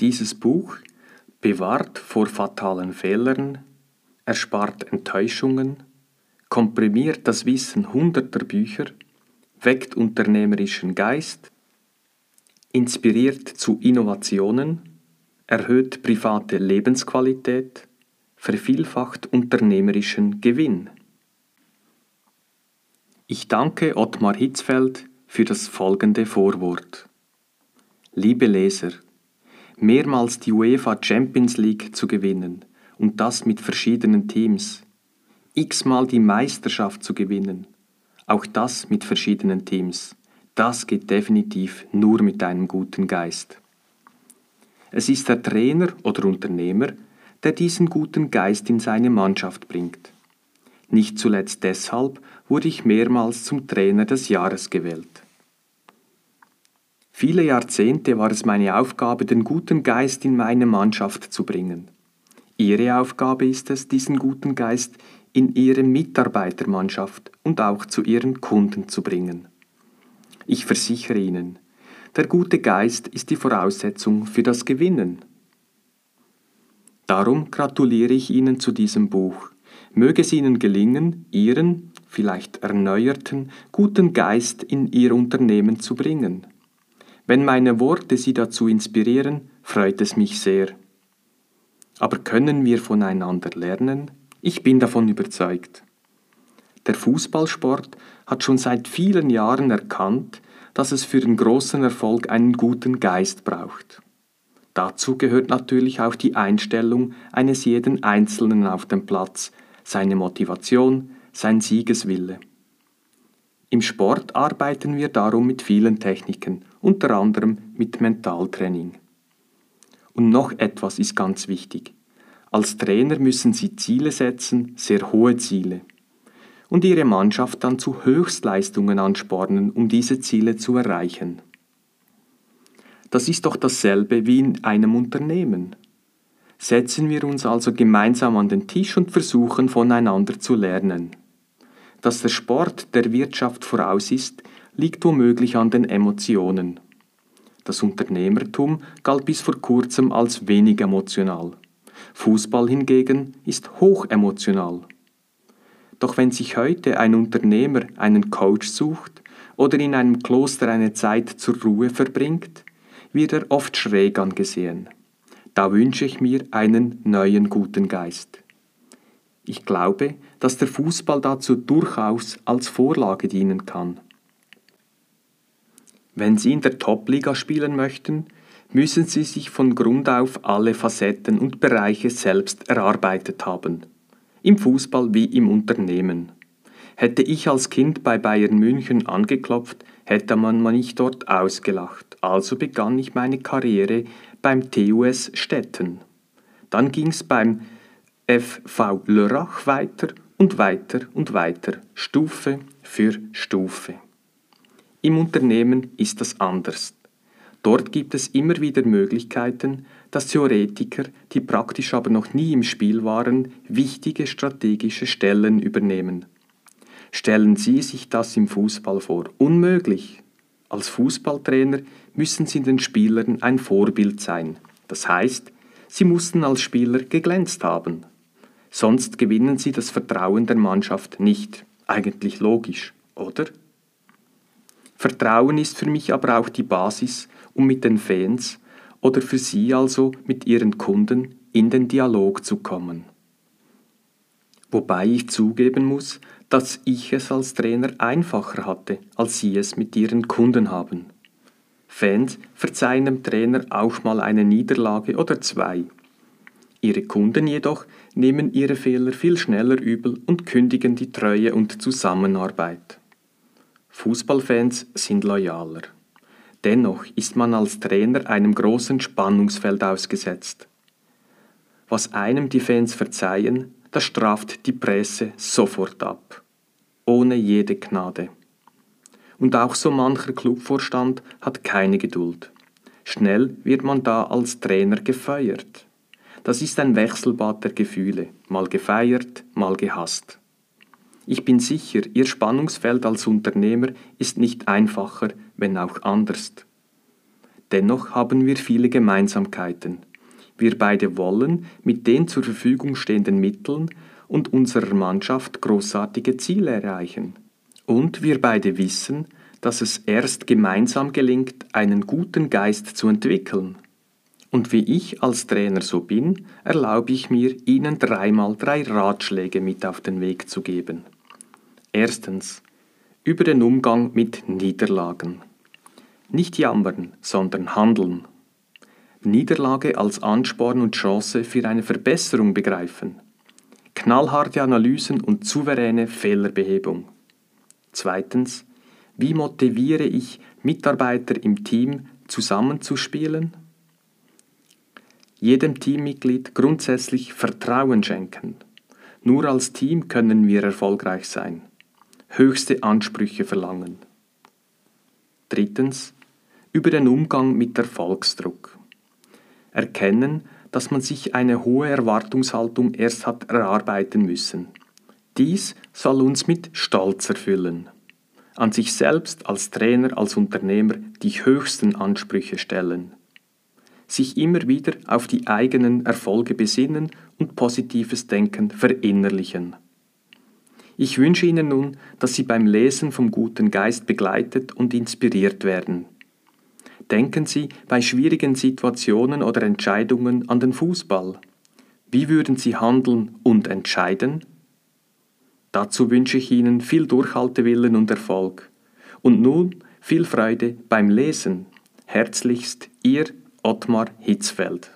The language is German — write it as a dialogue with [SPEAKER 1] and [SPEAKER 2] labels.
[SPEAKER 1] Dieses Buch bewahrt vor fatalen Fehlern, erspart Enttäuschungen, komprimiert das Wissen hunderter Bücher, weckt unternehmerischen Geist, inspiriert zu Innovationen, erhöht private Lebensqualität, vervielfacht unternehmerischen Gewinn. Ich danke Ottmar Hitzfeld für das folgende Vorwort. Liebe Leser, mehrmals die UEFA Champions League zu gewinnen und das mit verschiedenen Teams, x-mal die Meisterschaft zu gewinnen, auch das mit verschiedenen Teams, das geht definitiv nur mit einem guten Geist. Es ist der Trainer oder Unternehmer, der diesen guten Geist in seine Mannschaft bringt. Nicht zuletzt deshalb wurde ich mehrmals zum Trainer des Jahres gewählt. Viele Jahrzehnte war es meine Aufgabe, den guten Geist in meine Mannschaft zu bringen. Ihre Aufgabe ist es, diesen guten Geist in Ihre Mitarbeitermannschaft und auch zu Ihren Kunden zu bringen. Ich versichere Ihnen, der gute Geist ist die Voraussetzung für das Gewinnen. Darum gratuliere ich Ihnen zu diesem Buch. Möge es Ihnen gelingen, Ihren, vielleicht erneuerten, guten Geist in Ihr Unternehmen zu bringen. Wenn meine Worte Sie dazu inspirieren, freut es mich sehr. Aber können wir voneinander lernen? Ich bin davon überzeugt. Der Fußballsport hat schon seit vielen Jahren erkannt, dass es für den großen Erfolg einen guten Geist braucht. Dazu gehört natürlich auch die Einstellung eines jeden Einzelnen auf dem Platz, seine Motivation, sein Siegeswille. Im Sport arbeiten wir darum mit vielen Techniken, unter anderem mit Mentaltraining. Und noch etwas ist ganz wichtig. Als Trainer müssen Sie Ziele setzen, sehr hohe Ziele und ihre Mannschaft dann zu Höchstleistungen anspornen, um diese Ziele zu erreichen. Das ist doch dasselbe wie in einem Unternehmen. Setzen wir uns also gemeinsam an den Tisch und versuchen voneinander zu lernen. Dass der Sport der Wirtschaft voraus ist, liegt womöglich an den Emotionen. Das Unternehmertum galt bis vor kurzem als wenig emotional. Fußball hingegen ist hoch emotional. Doch wenn sich heute ein Unternehmer einen Coach sucht oder in einem Kloster eine Zeit zur Ruhe verbringt, wird er oft schräg angesehen. Da wünsche ich mir einen neuen guten Geist. Ich glaube, dass der Fußball dazu durchaus als Vorlage dienen kann. Wenn Sie in der Top-Liga spielen möchten, müssen Sie sich von Grund auf alle Facetten und Bereiche selbst erarbeitet haben im Fußball wie im Unternehmen. Hätte ich als Kind bei Bayern München angeklopft, hätte man mich dort ausgelacht. Also begann ich meine Karriere beim TUS Stetten. Dann ging's beim FV Lörrach weiter und weiter und weiter, Stufe für Stufe. Im Unternehmen ist das anders. Dort gibt es immer wieder Möglichkeiten, dass Theoretiker, die praktisch aber noch nie im Spiel waren, wichtige strategische Stellen übernehmen. Stellen Sie sich das im Fußball vor. Unmöglich. Als Fußballtrainer müssen Sie den Spielern ein Vorbild sein. Das heißt, Sie mussten als Spieler geglänzt haben. Sonst gewinnen Sie das Vertrauen der Mannschaft nicht. Eigentlich logisch, oder? Vertrauen ist für mich aber auch die Basis, um mit den Fans oder für Sie also mit Ihren Kunden in den Dialog zu kommen. Wobei ich zugeben muss, dass ich es als Trainer einfacher hatte, als Sie es mit Ihren Kunden haben. Fans verzeihen dem Trainer auch mal eine Niederlage oder zwei. Ihre Kunden jedoch nehmen ihre Fehler viel schneller übel und kündigen die Treue und Zusammenarbeit. Fußballfans sind loyaler. Dennoch ist man als Trainer einem großen Spannungsfeld ausgesetzt. Was einem die Fans verzeihen, das straft die Presse sofort ab. Ohne jede Gnade. Und auch so mancher Clubvorstand hat keine Geduld. Schnell wird man da als Trainer gefeiert. Das ist ein Wechselbad der Gefühle, mal gefeiert, mal gehasst. Ich bin sicher, Ihr Spannungsfeld als Unternehmer ist nicht einfacher, wenn auch anders. Dennoch haben wir viele Gemeinsamkeiten. Wir beide wollen mit den zur Verfügung stehenden Mitteln und unserer Mannschaft großartige Ziele erreichen. Und wir beide wissen, dass es erst gemeinsam gelingt, einen guten Geist zu entwickeln. Und wie ich als Trainer so bin, erlaube ich mir, Ihnen dreimal drei Ratschläge mit auf den Weg zu geben. Erstens. Über den Umgang mit Niederlagen. Nicht jammern, sondern handeln. Niederlage als Ansporn und Chance für eine Verbesserung begreifen. Knallharte Analysen und souveräne Fehlerbehebung. Zweitens, wie motiviere ich Mitarbeiter im Team zusammenzuspielen? Jedem Teammitglied grundsätzlich Vertrauen schenken. Nur als Team können wir erfolgreich sein. Höchste Ansprüche verlangen. Drittens, über den Umgang mit Erfolgsdruck. Erkennen, dass man sich eine hohe Erwartungshaltung erst hat erarbeiten müssen. Dies soll uns mit Stolz erfüllen. An sich selbst als Trainer, als Unternehmer die höchsten Ansprüche stellen. Sich immer wieder auf die eigenen Erfolge besinnen und positives Denken verinnerlichen. Ich wünsche Ihnen nun, dass Sie beim Lesen vom guten Geist begleitet und inspiriert werden. Denken Sie bei schwierigen Situationen oder Entscheidungen an den Fußball. Wie würden Sie handeln und entscheiden? Dazu wünsche ich Ihnen viel Durchhaltewillen und Erfolg. Und nun viel Freude beim Lesen. Herzlichst Ihr Ottmar Hitzfeld.